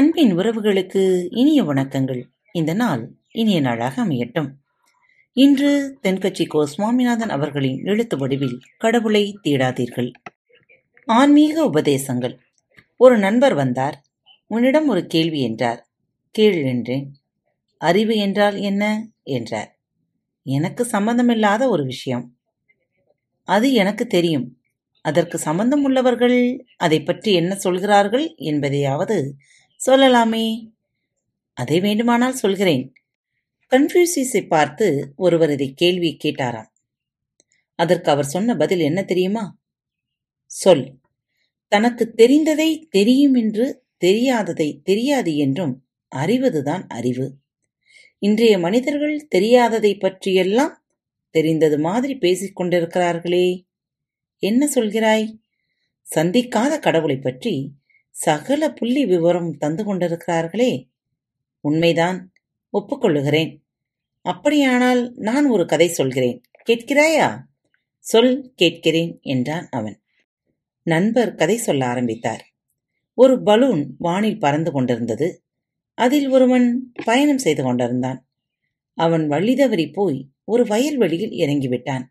அன்பின் உறவுகளுக்கு இனிய வணக்கங்கள். இந்த நாள் இனிய நாளாக அமையட்டும். இன்று தென்கட்சி கோ. சுவாமிநாதன் அவர்களின் எழுத்து வடிவில் கடவுளை தேடாதீர்கள். ஆன்மீக உபதேசங்கள் ஒரு நண்பர் வந்தார். உன்னிடம் ஒரு கேள்வி என்றார். கேள் என்றேன். அறிவு என்றால் என்ன? என்றார். எனக்கு சம்பந்தமில்லாத ஒரு விஷயம். அது எனக்கு தெரியும். அதற்கு சம்பந்தம் உள்ளவர்கள் அதை பற்றி என்ன சொல்கிறார்கள் என்பதையாவது சொல்லலாமே. அதை வேண்டுமானால் சொல்கிறேன். கன்ஃபியூசியஸை பார்த்து ஒருவர் இதைக் கேள்வி கேட்டாராம். அதற்கு அவர் சொன்ன பதில் என்ன தெரியுமா? சொல். தனக்கு தெரிந்ததை தெரியும் என்று தெரியாததை தெரியாது என்றும் அறிவதுதான் அறிவு. இன்றைய மனிதர்கள் தெரியாததை பற்றியெல்லாம் தெரிந்தது மாதிரி பேசிக் கொண்டிருக்கிறார்களே. என்ன சொல்கிறாய்? சந்திக்காத கடவுளைப் பற்றி சகல புள்ளி விவரம் தந்து கொண்டிருக்கிறார்களே. உண்மைதான். ஒப்புக்கொள்ளுகிறேன். அப்படியானால் நான் ஒரு கதை சொல்கிறேன். கேட்கிறாயா? சொல் கேட்கிறேன் என்றான் அவன். நண்பர் கதை சொல்ல ஆரம்பித்தார். ஒரு பலூன் வானில் பறந்து கொண்டிருந்தது. அதில் ஒருவன் பயணம் செய்து கொண்டிருந்தான். அவன் வழி போய் ஒரு வயல்வெளியில் இறங்கிவிட்டான்.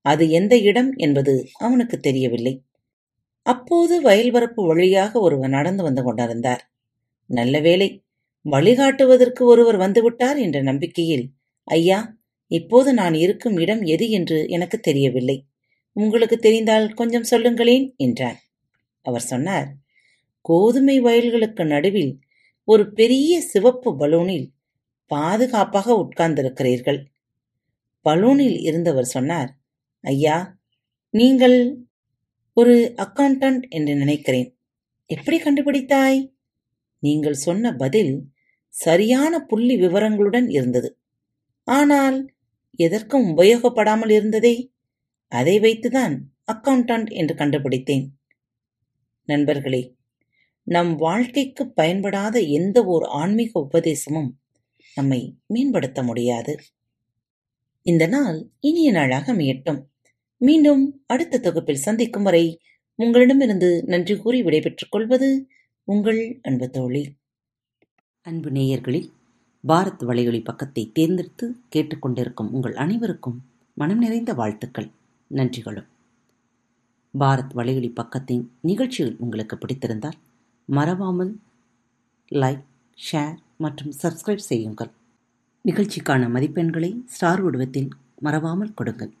அது எந்த இடம் என்பது அவனுக்குத் தெரியவில்லை. அப்போது வயல்வரப்பு வழியாக ஒருவர் நடந்து வந்து கொண்டிருந்தார். நல்ல வேளை வழிகாட்டுவதற்கு ஒருவர் வந்துவிட்டார் என்ற நம்பிக்கையில் ஐயா இப்போது நான் இருக்கும் இடம் எது என்று எனக்கு தெரியவில்லை. உங்களுக்கு தெரிந்தால் கொஞ்சம் சொல்லுங்களேன் என்றான். அவர் சொன்னார் கோதுமை வயல்களுக்கு நடுவில் ஒரு பெரிய சிவப்பு பலூனில் பாதுகாப்பாக உட்கார்ந்திருக்கிறீர்கள். பலூனில் இருந்தவர் சொன்னார் ஐயா நீங்கள் ஒரு அக்கவுண்டண்ட் என்று நினைக்கிறேன். எப்படி கண்டுபிடித்தாய்? நீங்கள் சொன்ன பதில் சரியான புள்ளி விவரங்களுடன் இருந்தது. ஆனால் எதற்கும் உபயோகப்படாமல் இருந்ததே. அதை வைத்துதான் அக்கவுண்டண்ட் என்று கண்டுபிடித்தேன். நண்பர்களே நம் வாழ்க்கைக்கு பயன்படாத எந்த ஒரு ஆன்மீக உபதேசமும் நம்மை மேம்படுத்த முடியாது. இந்த நாள் இனிய நாளாக அமையட்டும். மீண்டும் அடுத்த தொகுப்பில் சந்திக்கும் வரை உங்களிடமிருந்து நன்றி கூறி விடைபெற்றுக் கொள்வது உங்கள் அன்பு தோழி. அன்பு நேயர்களில் பாரத் வலையொலி பக்கத்தை தேர்ந்தெடுத்து கேட்டுக்கொண்டிருக்கும் உங்கள் அனைவருக்கும் மனம் நிறைந்த வாழ்த்துக்கள் நன்றிகளும். பாரத் வலையொலி பக்கத்தின் நிகழ்ச்சிகள் உங்களுக்கு பிடித்திருந்தால் மறவாமல் லைக் ஷேர் மற்றும் சப்ஸ்கிரைப் செய்யுங்கள். நிகழ்ச்சிக்கான மதிப்பெண்களை ஸ்டார் உடவத்தில் மறவாமல் கொடுங்கள்.